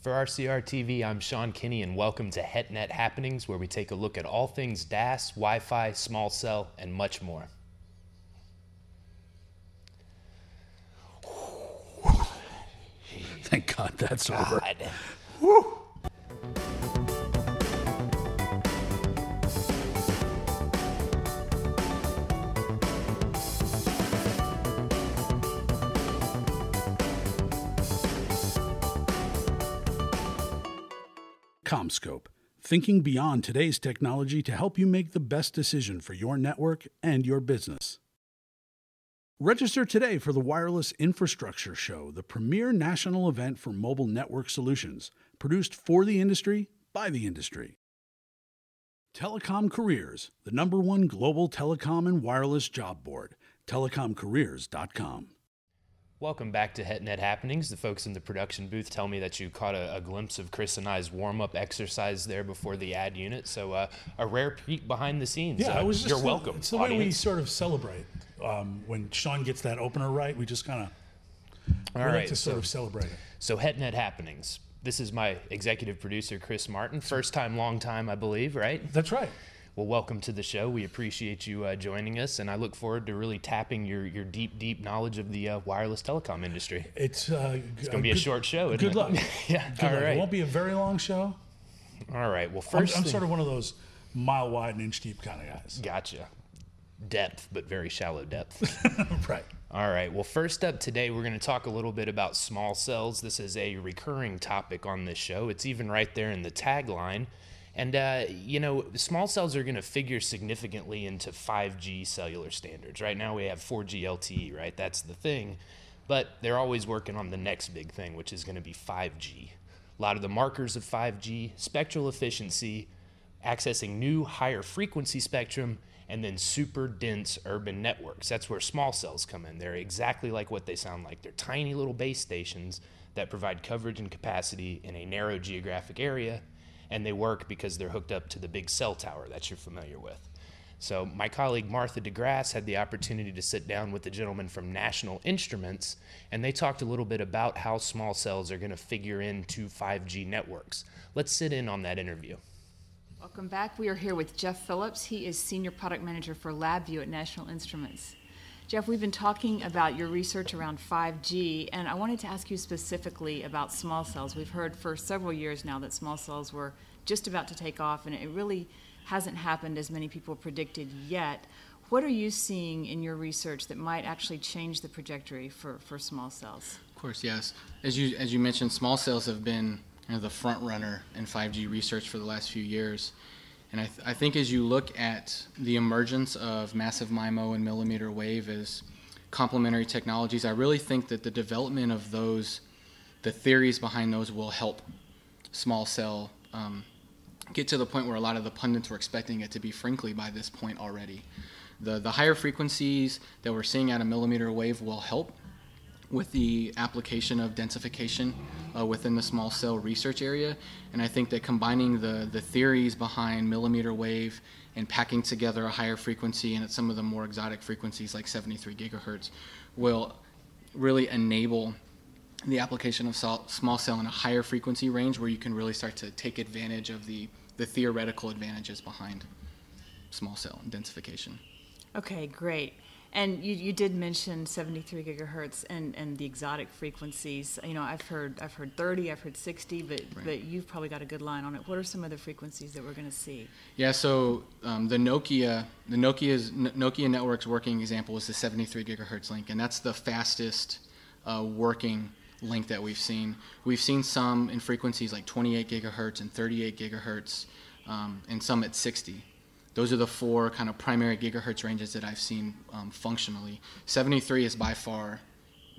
For RCR TV, I'm Sean Kinney, and welcome to HetNet Happenings, where we take a look at all things DAS, Wi Fi, small cell, and much more. Thank God that's over. God. CommScope, thinking beyond today's technology to help you make the best decision for your network and your business. Register today for the Wireless Infrastructure Show, the premier national event for mobile network solutions, produced for the industry by the industry. Telecom Careers, the number one global telecom and wireless job board, telecomcareers.com. Welcome back to HetNet Happenings. The folks in the production booth tell me that you caught a, a glimpse of Chris and I's warm up exercise there before the ad unit. So, uh, a rare peek behind the scenes. Yeah, Uh, it was just you're the- welcome. It's the way we sort of celebrate um, when Sean gets that opener right. We just kind of All like right. to sort So, of celebrate it. so, HetNet Happenings. This is my executive producer, Chris Martin. First time, long time, I believe, right? That's right. Well, welcome to the show. We appreciate you uh, joining us, and I look forward to really tapping your, your deep, deep knowledge of the uh, wireless telecom industry. It's uh, It's going to be a short show. Good it? luck. yeah. Good all luck. right. It won't be a very long show. all right. Well, I'm, 1st I'm sort of one of those mile wide and inch deep kind of guys. Gotcha. Depth, but very shallow depth. right. All right. Well, first up today, we're going to talk a little bit about small cells. This is a recurring topic on this show. It's even right there in the tagline. And, uh, you know, small cells are going to figure significantly into 5G cellular standards. Right now, we have 4G LTE, right? That's the thing. But they're always working on the next big thing, which is going to be 5G. A lot of the markers of 5G, spectral efficiency, accessing new higher frequency spectrum and then super dense urban networks. That's where small cells come in. They're exactly like what they sound like. They're tiny little base stations that provide coverage and capacity in a narrow geographic area, and they work because they're hooked up to the big cell tower that you're familiar with. So, my colleague Martha DeGrasse had the opportunity to sit down with the gentleman from National Instruments, and they talked a little bit about how small cells are going to figure into 5G networks. Let's sit in on that interview. Welcome back. We are here with Jeff Phillips. He is Senior Product Manager for LabVIEW at National Instruments. Jeff, we've been talking about your research around 5G, and I wanted to ask you specifically about small cells. We've heard for several years now that small cells were just about to take off, and it really hasn't happened as many people predicted yet. What are you seeing in your research that might actually change the trajectory for, for small cells? Of course, yes. As you as you mentioned, small cells have been you know, the front runner in 5G research for the last few years, and I, th- I think as you look at the emergence of massive MIMO and millimeter wave as complementary technologies, I really think that the development of those, the theories behind those, will help small cell um, get to the point where a lot of the pundits were expecting it to be, frankly, by this point already. The, the higher frequencies that we're seeing at a millimeter wave will help with the application of densification uh, within the small cell research area. And I think that combining the, the theories behind millimeter wave and packing together a higher frequency and at some of the more exotic frequencies like 73 gigahertz will really enable the application of sol- small cell in a higher frequency range where you can really start to take advantage of the, the theoretical advantages behind small cell densification. Okay, great. And you, you did mention 73 gigahertz and, and the exotic frequencies. You know, I've heard I've heard 30, I've heard 60, but Right. but you've probably got a good line on it. What are some of the frequencies that we're going to see? Yeah, so um, the Nokia, the Nokia's Nokia Networks working example is the 73 gigahertz link, and that's the fastest uh, working link that we've seen. We've seen some in frequencies like 28 gigahertz and 38 gigahertz, um, and some at 60. Those are the four kind of primary gigahertz ranges that I've seen um, functionally. 73 is by far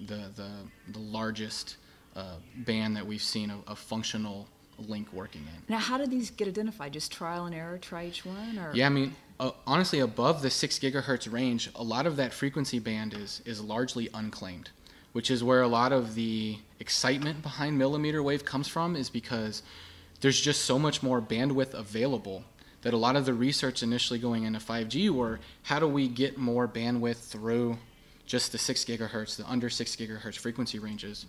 the the, the largest uh, band that we've seen a, a functional link working in. Now, how did these get identified? Just trial and error, try each one, or Yeah, I mean, uh, honestly, above the six gigahertz range, a lot of that frequency band is is largely unclaimed, which is where a lot of the excitement behind millimeter wave comes from. Is because there's just so much more bandwidth available that a lot of the research initially going into 5G were how do we get more bandwidth through just the six gigahertz, the under six gigahertz frequency ranges.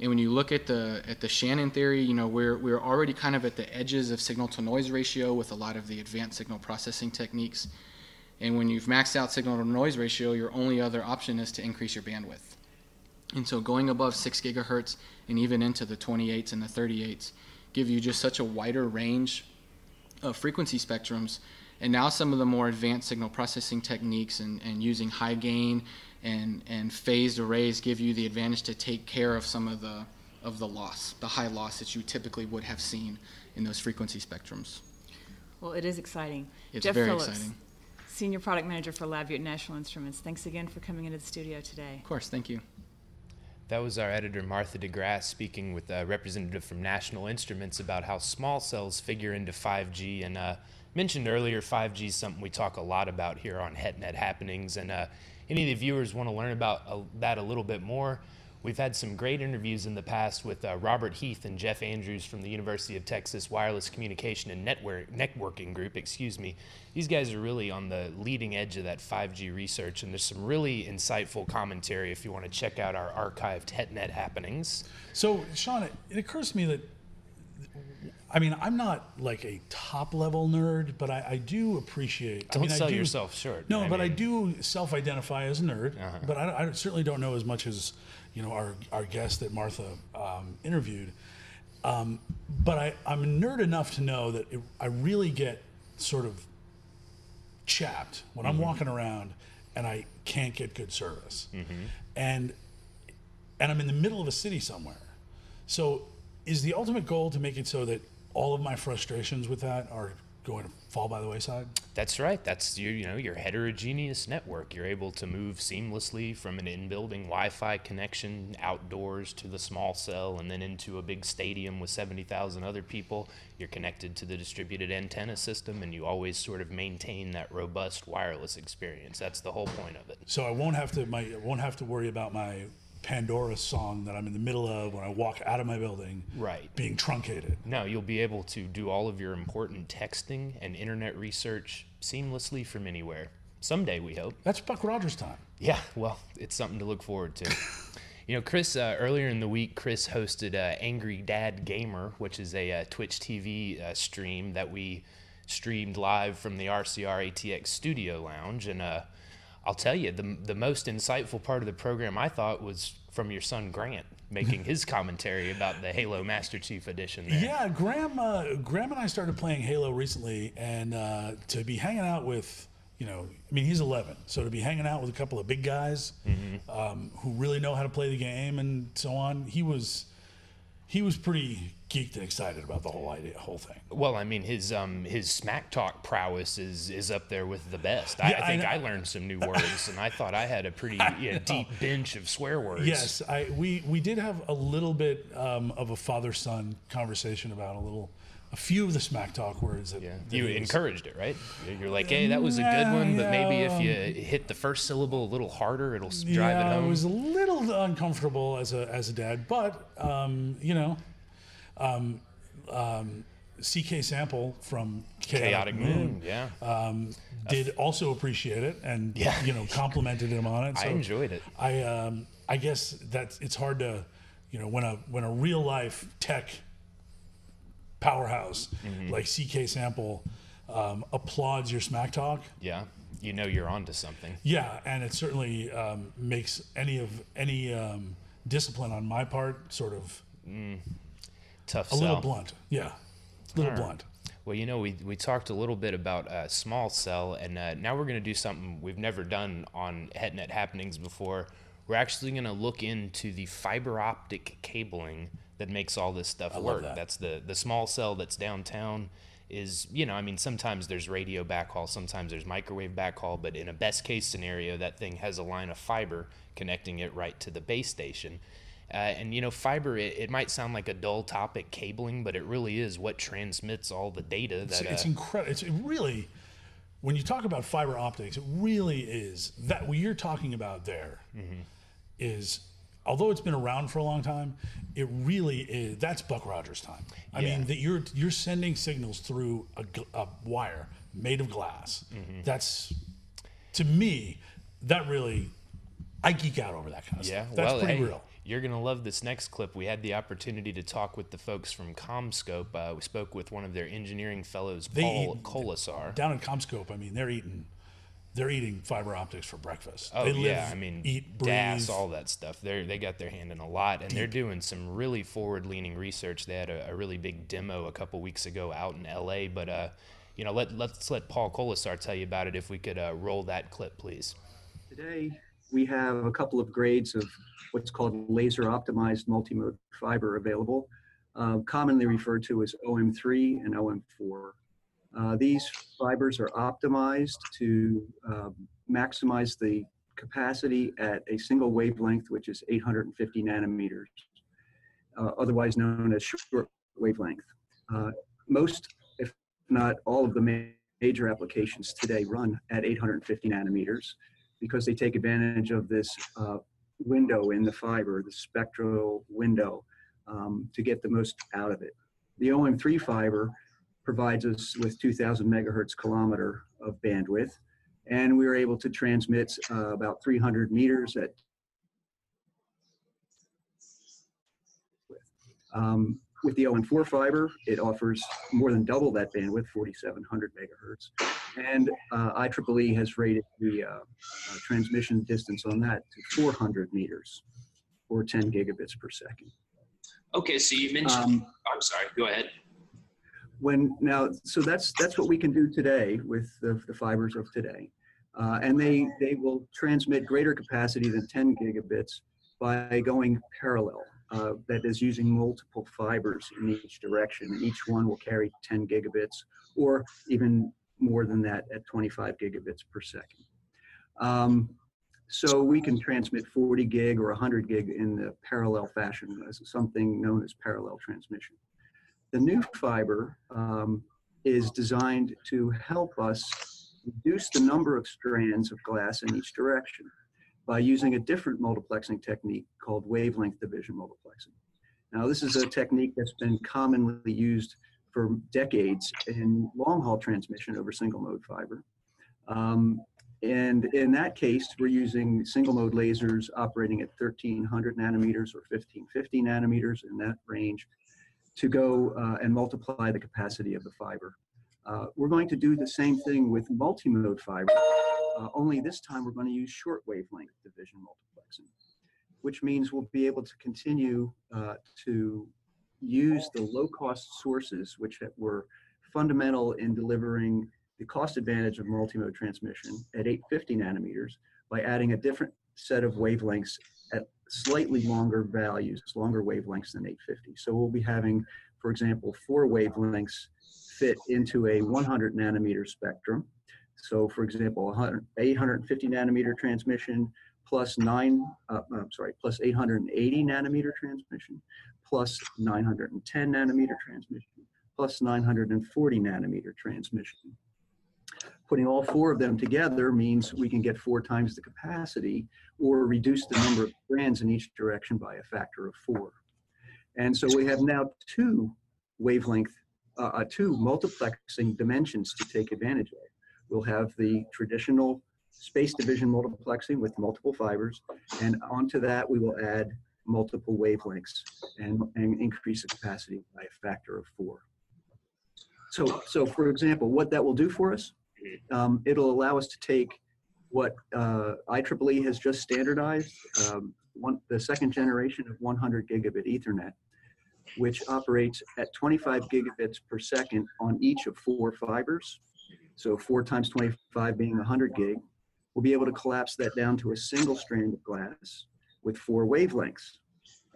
And when you look at the at the Shannon theory, you know we're we're already kind of at the edges of signal to noise ratio with a lot of the advanced signal processing techniques. And when you've maxed out signal to noise ratio, your only other option is to increase your bandwidth. And so going above six gigahertz and even into the 28s and the 38s give you just such a wider range of frequency spectrums. And now some of the more advanced signal processing techniques and, and using high gain and, and phased arrays give you the advantage to take care of some of the of the loss, the high loss that you typically would have seen in those frequency spectrums. Well, it is exciting. It's Jeff very Phillips, exciting. Senior Product Manager for LabVIEW at National Instruments. Thanks again for coming into the studio today. Of course, thank you. That was our editor Martha DeGrasse speaking with a representative from National Instruments about how small cells figure into 5G. And uh, mentioned earlier, 5G is something we talk a lot about here on HetNet Happenings. And uh, any of the viewers want to learn about uh, that a little bit more, we've had some great interviews in the past with uh, Robert Heath and Jeff Andrews from the University of Texas Wireless Communication and Network Networking Group. Excuse me. These guys are really on the leading edge of that 5G research, and there's some really insightful commentary if you want to check out our archived HetNet happenings. So, Sean, it, occurs to me that, I mean, I'm not like a top level nerd, but I, I do appreciate. Don't I mean, I sell do- yourself short. No, I but I do self-identify as a nerd, Uh-huh. but I, I certainly don't know as much as you know our our guest that Martha um, interviewed. Um, but I, I'm a nerd enough to know that it, I really get sort of chapped when Mm-hmm. I'm walking around and I can't get good service, Mm-hmm. and and I'm in the middle of a city somewhere. So, is the ultimate goal to make it so that all of my frustrations with that are going to fall by the wayside? That's right. That's your, you know, your heterogeneous network. You're able to move seamlessly from an in-building Wi-Fi connection outdoors to the small cell, and then into a big stadium with 70,000 other people. You're connected to the distributed antenna system, and you always sort of maintain that robust wireless experience. That's the whole point of it. So I won't have to my I won't have to worry about my Pandora song that I'm in the middle of when I walk out of my building Right. being truncated. No, you'll be able to do all of your important texting and internet research seamlessly from anywhere. Someday, we hope. That's Buck Rogers time. Yeah, well, it's something to look forward to. you know, Chris, uh, earlier in the week, Chris hosted uh, Angry Dad Gamer, which is a uh, Twitch TV uh, stream that we streamed live from the RCR ATX Studio Lounge. And uh, I'll tell you, the, the most insightful part of the program I thought was from your son Grant making his commentary about the Halo Master Chief Edition. There. Yeah, Graham uh, Graham and I started playing Halo recently, and uh, to be hanging out with you know, I mean, he's 11, so to be hanging out with a couple of big guys um, who really know how to play the game and so on, he was he was pretty geeked and excited about the whole idea, whole thing. Well, I mean, his um his smack talk prowess is is up there with the best. I, Yeah, I I think know. I, learned some new words, and I thought I had a pretty know, deep bench of swear words. Yes, I we we did have a little bit um, of a father son conversation about a little a few of the smack talk words that, Yeah, that you encouraged it, right? You're like, hey, that was a good Yeah, one, but maybe if you hit the first syllable a little harder, it'll drive yeah, it home. was a little uncomfortable as a as a dad, but um, you know, um, um, CK Sample from Chaotic, Chaotic Moon, yeah. um, did also appreciate it and Yeah. you know complimented him on it. I enjoyed it. I um, I guess that it's hard to you know when a when a real life tech powerhouse Mm-hmm. like CK Sample um, applauds your smack talk. Yeah, you know you're onto something. Yeah, and it certainly um, makes any of any um, discipline on my part sort of Tough a sell. little blunt. Yeah, a little right. blunt. Well, you know, we, we talked a little bit about uh, small cell, and uh, now we're going to do something we've never done on HetNet Happenings before. We're actually going to look into the fiber optic cabling that makes all this stuff love work. that. That's the, the small cell that's downtown. Is, you know, I mean, sometimes there's radio backhaul, sometimes there's microwave backhaul, but in a best case scenario, that thing has a line of fiber connecting it right to the base station. Uh, and you know, fiber, it, it might sound like a dull topic, cabling, but it really is what transmits all the data It's, that. it's uh, incredible. It's it really when you talk about fiber optics, it really is that what you're talking about there is, Mm-hmm. although it's been around for a long time, it really is. That's Buck Rogers time. I Yeah. mean that you're you're sending signals through a, a wire made of glass. Mm-hmm. That's to me that really I geek out over that kind of yeah, stuff. That's well, pretty hey, real. You're going to love this next clip. We had the opportunity to talk with the folks from CommScope. Uh, we spoke with one of their engineering fellows, They Paul eat- Kolesar. Down in CommScope, I mean, they're eating, they're eating fiber optics for breakfast. Oh they live, yeah, I mean, eat, DAS, breathe. all that stuff. They they got their hand in a lot, and they're doing some really forward-leaning research. They had a, a really big demo a couple weeks ago out in L.A. But uh, you know, let let's let Paul Kolesar tell you about it. If we could uh, roll that clip, please. Today, we have a couple of grades of what's called laser optimized multimode fiber available, uh, commonly referred to as OM3 and OM4. Uh, these fibers are optimized to um, maximize the capacity at a single wavelength, which is 850 nanometers, uh, otherwise known as short wavelength. Uh, most, if not all of the ma- major applications today run at 850 nanometers because they take advantage of this uh, window in the fiber, the spectral window, um, to get the most out of it. The OM3 fiber provides us with 2,000 megahertz kilometer of bandwidth, and we were able to transmit uh, about 300 meters at. Um, with the OM4 fiber, it offers more than double that bandwidth, 4,700 megahertz. And uh, IEEE has rated the uh, uh, transmission distance on that to 400 meters or 10 gigabits per second. Okay, so you mentioned. Um, I'm sorry. Go ahead. when now, so that's that's what we can do today with the, the fibers of today, uh, and they they will transmit greater capacity than 10 gigabits by going parallel. Uh, that is using multiple fibers in each direction, and each one will carry 10 gigabits or even more than that at 25 gigabits per second. Um, so we can transmit 40 gig or 100 gig in the parallel fashion as something known as parallel transmission. The new fiber um, is designed to help us reduce the number of strands of glass in each direction by using a different multiplexing technique called wavelength division multiplexing. Now, this is a technique that's been commonly used for decades in long haul transmission over single mode fiber. Um, and in that case, we're using single mode lasers operating at 1300 nanometers or 1550 nanometers in that range to go uh, and multiply the capacity of the fiber. Uh, we're going to do the same thing with multimode fiber, uh, only this time we're going to use short wavelength division multiplexing, which means we'll be able to continue uh, to use the low cost sources, which were fundamental in delivering the cost advantage of multimode transmission at 850 nanometers by adding a different set of wavelengths at slightly longer values, longer wavelengths than 850. So we'll be having, for example, four wavelengths fit into a 100 nanometer spectrum. So for example, 100, 850 nanometer transmission plus nine, uh, I'm sorry, plus 880 nanometer transmission, plus 910 nanometer transmission, plus 940 nanometer transmission. Putting all four of them together means we can get four times the capacity or reduce the number of strands in each direction by a factor of four. And so we have now two wavelength, uh, uh, two multiplexing dimensions to take advantage of. We'll have the traditional space division multiplexing with multiple fibers, and onto that we will add multiple wavelengths and, and increase the capacity by a factor of four. So, so for example, what that will do for us, um, it'll allow us to take what uh, IEEE has just standardized, um, one, the second generation of 100 gigabit Ethernet, which operates at 25 gigabits per second on each of four fibers. So four times 25 being 100 gig. We'll be able to collapse that down to a single strand of glass with four wavelengths.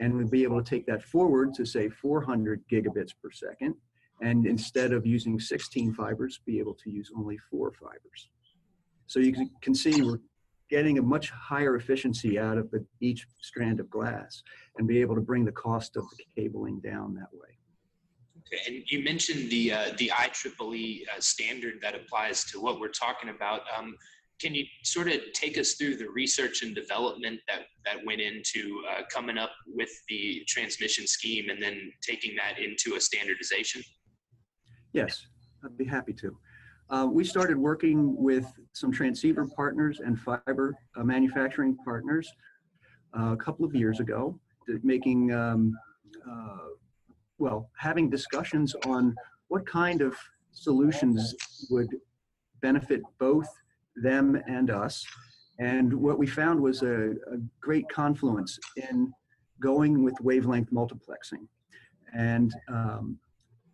And we'll be able to take that forward to say 400 gigabits per second. And instead of using 16 fibers, be able to use only four fibers. So you can- see we're getting a much higher efficiency out of the, each strand of glass and be able to bring the cost of the cabling down that way. And you mentioned the uh, the IEEE uh, standard that applies to what we're talking about. Um, can you sort of take us through the research and development that that went into uh, coming up with the transmission scheme and then taking that into a standardization? Yes, I'd be happy to. Uh, we started working with some transceiver partners and fiber uh, manufacturing partners uh, a couple of years ago making, um, uh, well, having discussions on what kind of solutions would benefit both them and us. And what we found was a, a great confluence in going with wavelength multiplexing. And um,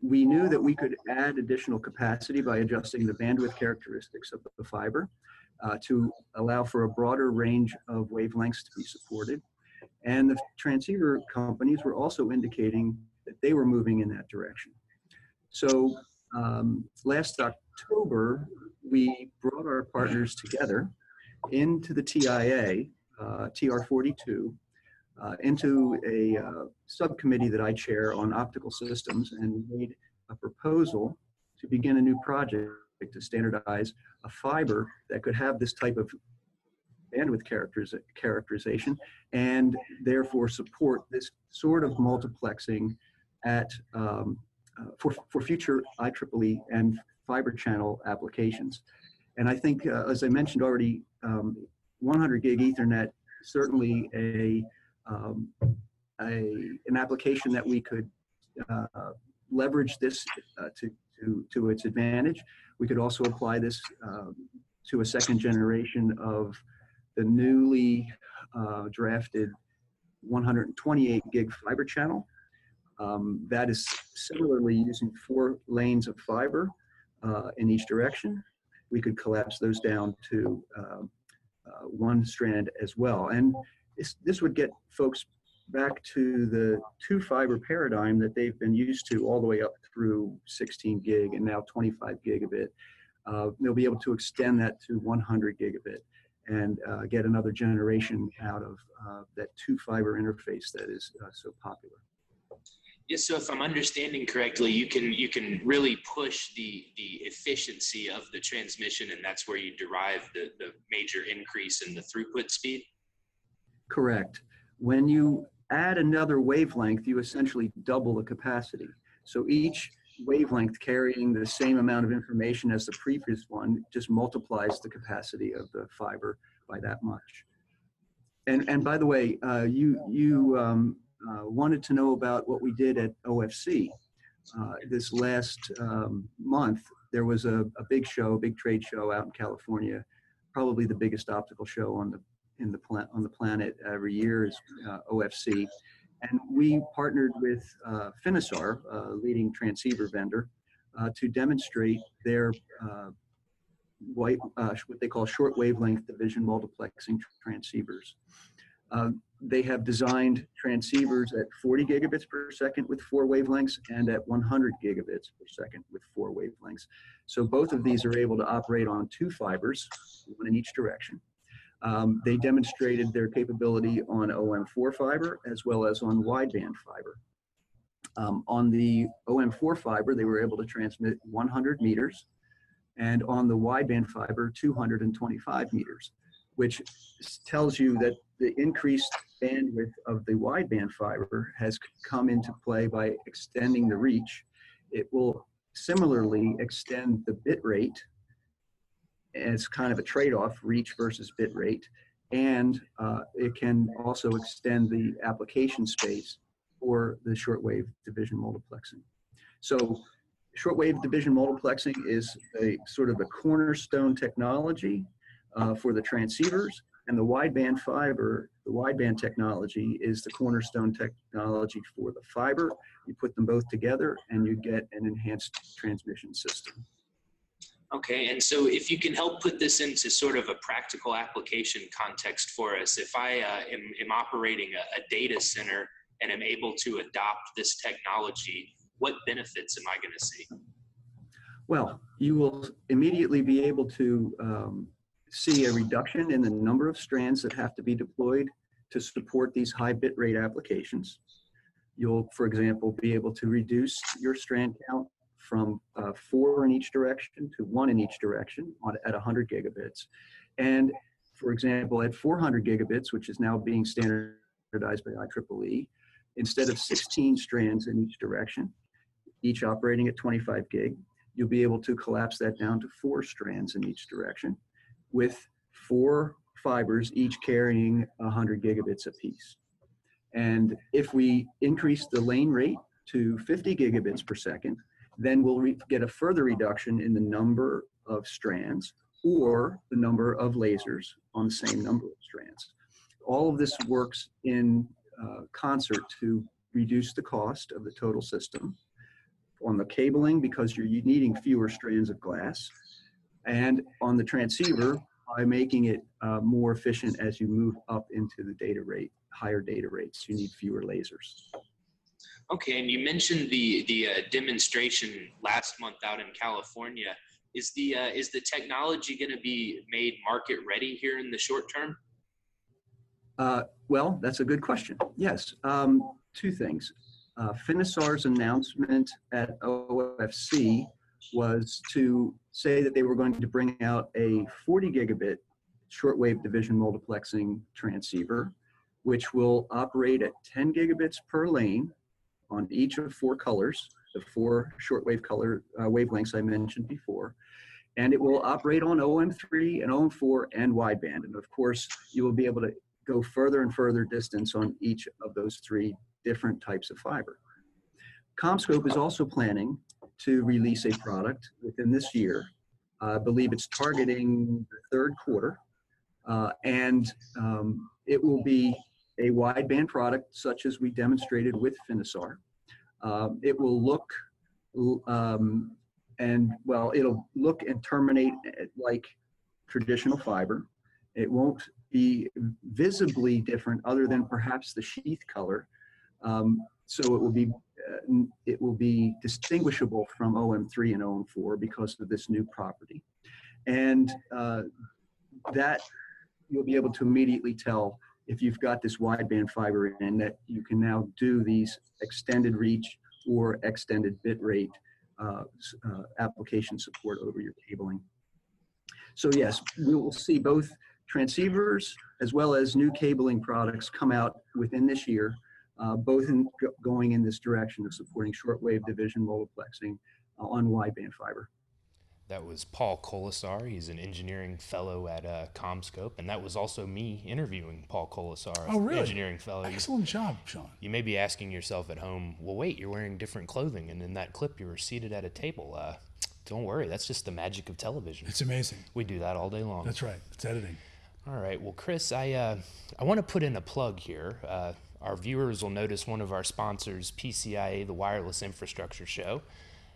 we knew that we could add additional capacity by adjusting the bandwidth characteristics of the fiber uh, to allow for a broader range of wavelengths to be supported. And the transceiver companies were also indicating that they were moving in that direction. So um, last October, we brought our partners together into the TIA, uh, TR42, uh, into a uh, subcommittee that I chair on optical systems and made a proposal to begin a new project to standardize a fiber that could have this type of bandwidth characteriz- characterization and therefore support this sort of multiplexing at um, uh, for, for future IEEE and fiber channel applications. And I think, uh, as I mentioned already, um, 100 gig Ethernet certainly a, um, a an application that we could uh, leverage this uh, to, to, to its advantage. We could also apply this um, to a second generation of the newly uh, drafted 128 gig fiber channel. Um, that is similarly using four lanes of fiber uh, in each direction. We could collapse those down to um, uh, one strand as well. And this, this would get folks back to the two fiber paradigm that they've been used to all the way up through 16 gig and now 25 gigabit. Uh, they'll be able to extend that to 100 gigabit and uh, get another generation out of uh, that two fiber interface that is uh, so popular. Yes, so if I'm understanding correctly, you can you can really push the the efficiency of the transmission, and that's where you derive the the major increase in the throughput speed. Correct. When you add another wavelength, you essentially double the capacity. So each wavelength carrying the same amount of information as the previous one just multiplies the capacity of the fiber by that much. And and by the way, uh, you you um, uh, wanted to know about what we did at OFC. Uh, this last um, month, there was a, a, big show, a big trade show out in California, probably the biggest optical show on the in the plant on the planet every year is uh, OFC, and we partnered with uh, Finisar, a leading transceiver vendor, uh, to demonstrate their uh, white, what they call short wavelength division multiplexing transceivers. Um, they have designed transceivers at 40 gigabits per second with four wavelengths and at 100 gigabits per second with four wavelengths. So both of these are able to operate on two fibers, one in each direction. Um, they demonstrated their capability on OM4 fiber as well as on wideband fiber. Um, on the OM4 fiber, they were able to transmit 100 meters, and on the wideband fiber, 225 meters which tells you that the increased bandwidth of the wideband fiber has come into play by extending the reach. It will similarly extend the bit rate as kind of a trade-off, reach versus bit rate, and uh, it can also extend the application space for the shortwave division multiplexing. So shortwave division multiplexing is a sort of a cornerstone technology uh, for the transceivers, and the wideband fiber, the wideband technology is the cornerstone technology for the fiber. You put them both together and you get an enhanced transmission system. Okay, and so if you can help put this into sort of a practical application context for us, if I uh, am, am, operating a, a, data center and am able to adopt this technology, what benefits am I going to see? Well, you will immediately be able to um, see a reduction in the number of strands that have to be deployed to support these high bit rate applications. You'll, for example, be able to reduce your strand count from uh, four in each direction to one in each direction on, at 100 gigabits. And for example, at 400 gigabits, which is now being standardized by IEEE, instead of 16 strands in each direction, each operating at 25 gig, you'll be able to collapse that down to four strands in each direction with four fibers, each carrying 100 gigabits apiece. And if we increase the lane rate to 50 gigabits per second, then we'll get a further reduction in the number of strands or the number of lasers on the same number of strands. All of this works in uh, concert to reduce the cost of the total system on the cabling because you're needing fewer strands of glass and on the transceiver by making it uh, more efficient as you move up into the data rate, higher data rates, you need fewer lasers. Okay, and you mentioned the the uh, demonstration last month out in California. Is the uh, is the technology going to be made market ready here in the short term? Uh, well, that's a good question. Yes, um, two things. Uh, Finisar's announcement at OFC was to say that they were going to bring out a 40 gigabit shortwave division multiplexing transceiver, which will operate at 10 gigabits per lane on each of four colors, the four shortwave color uh, wavelengths I mentioned before. And it will operate on OM3 and OM4 and wideband. And of course, you will be able to go further and further distance on each of those three different types of fiber. CommScope is also planning to release a product within this year. I believe it's targeting the third quarter. Uh, and um, it will be a wideband product such as we demonstrated with Finisar. Um, it will look um, and well, it'll look and terminate like traditional fiber. It won't be visibly different other than perhaps the sheath color. Um, so it will be uh, it will be distinguishable from OM3 and OM4 because of this new property. And uh, that you'll be able to immediately tell if you've got this wideband fiber in that you can now do these extended reach or extended bit rate uh, uh, application support over your cabling. So yes, we will see both transceivers as well as new cabling products come out within this year, uh, both in going in this direction of supporting shortwave division multiplexing uh, on wideband fiber. That was Paul Kolesar. He's an engineering fellow at uh, CommScope, and that was also me interviewing Paul Kolesar, oh, really? engineering fellow. Excellent job, Sean. You may be asking yourself at home, well, wait, you're wearing different clothing, and in that clip, you were seated at a table. Uh, don't worry, that's just the magic of television. It's amazing. We do that all day long. That's right. It's editing. All right. Well, Chris, I uh, I want to put in a plug here. Uh, our viewers will notice one of our sponsors, PCIA, the Wireless Infrastructure Show.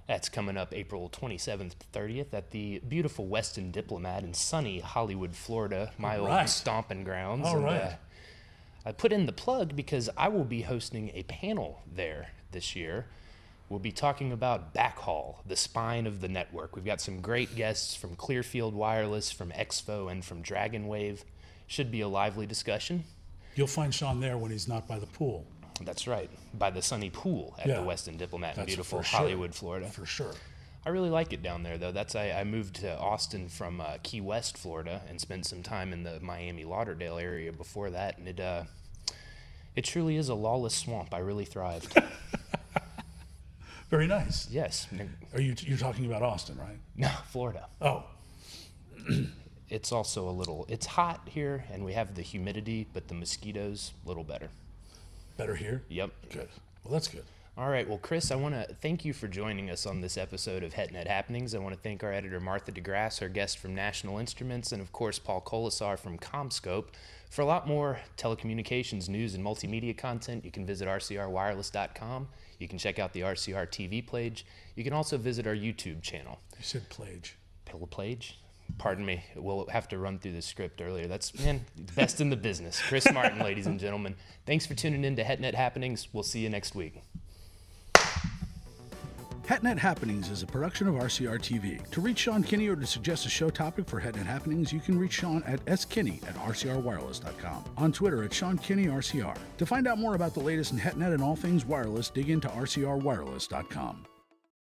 That's coming up April 27th to 30th at the beautiful Westin Diplomat in sunny Hollywood, Florida, my All old right. stomping grounds. All And, right. uh, I put in the plug because I will be hosting a panel there this year. We'll be talking about backhaul, the spine of the network. We've got some great guests from Clearfield Wireless, from Expo, and from Dragon Wave. Should be a lively discussion. You'll find Sean there when he's not by the pool. That's right, by the sunny pool at Yeah. the Westin Diplomat in beautiful for sure. Hollywood, Florida. For sure. I really like it down there, though. That's I, I moved to Austin from uh, Key West, Florida, and spent some time in the Miami Lauderdale area before that, and it uh, it truly is a lawless swamp. I really thrived. Very nice. yes, Are you you're talking about Austin, right? no, Florida. Oh, It's also a little. It's hot here, and we have the humidity, but the mosquitoes a little better. better here. Yep. Good. Well, that's good. All right. Well, Chris, I want to thank you for joining us on this episode of HetNet Happenings. I want to thank our editor, Martha DeGrasse, our guest from National Instruments, and of course, Paul Kolesar from CommScope For a lot more telecommunications news and multimedia content, you can visit rcrwireless.com. You can check out the RCR TV page. You can also visit our YouTube channel. You said plage. Pill page? Pardon me. We'll have to run through the script earlier. That's, man, best in the business. Chris Martin, ladies and gentlemen. Thanks for tuning in to HetNet Happenings. We'll see you next week. HetNet Happenings is a production of RCR TV. To reach Sean Kinney or to suggest a show topic for HetNet Happenings, you can reach Sean at skinney at rcrwireless.com. On Twitter at Sean Kinney RCR. To find out more about the latest in HetNet and all things wireless, dig into rcrwireless.com.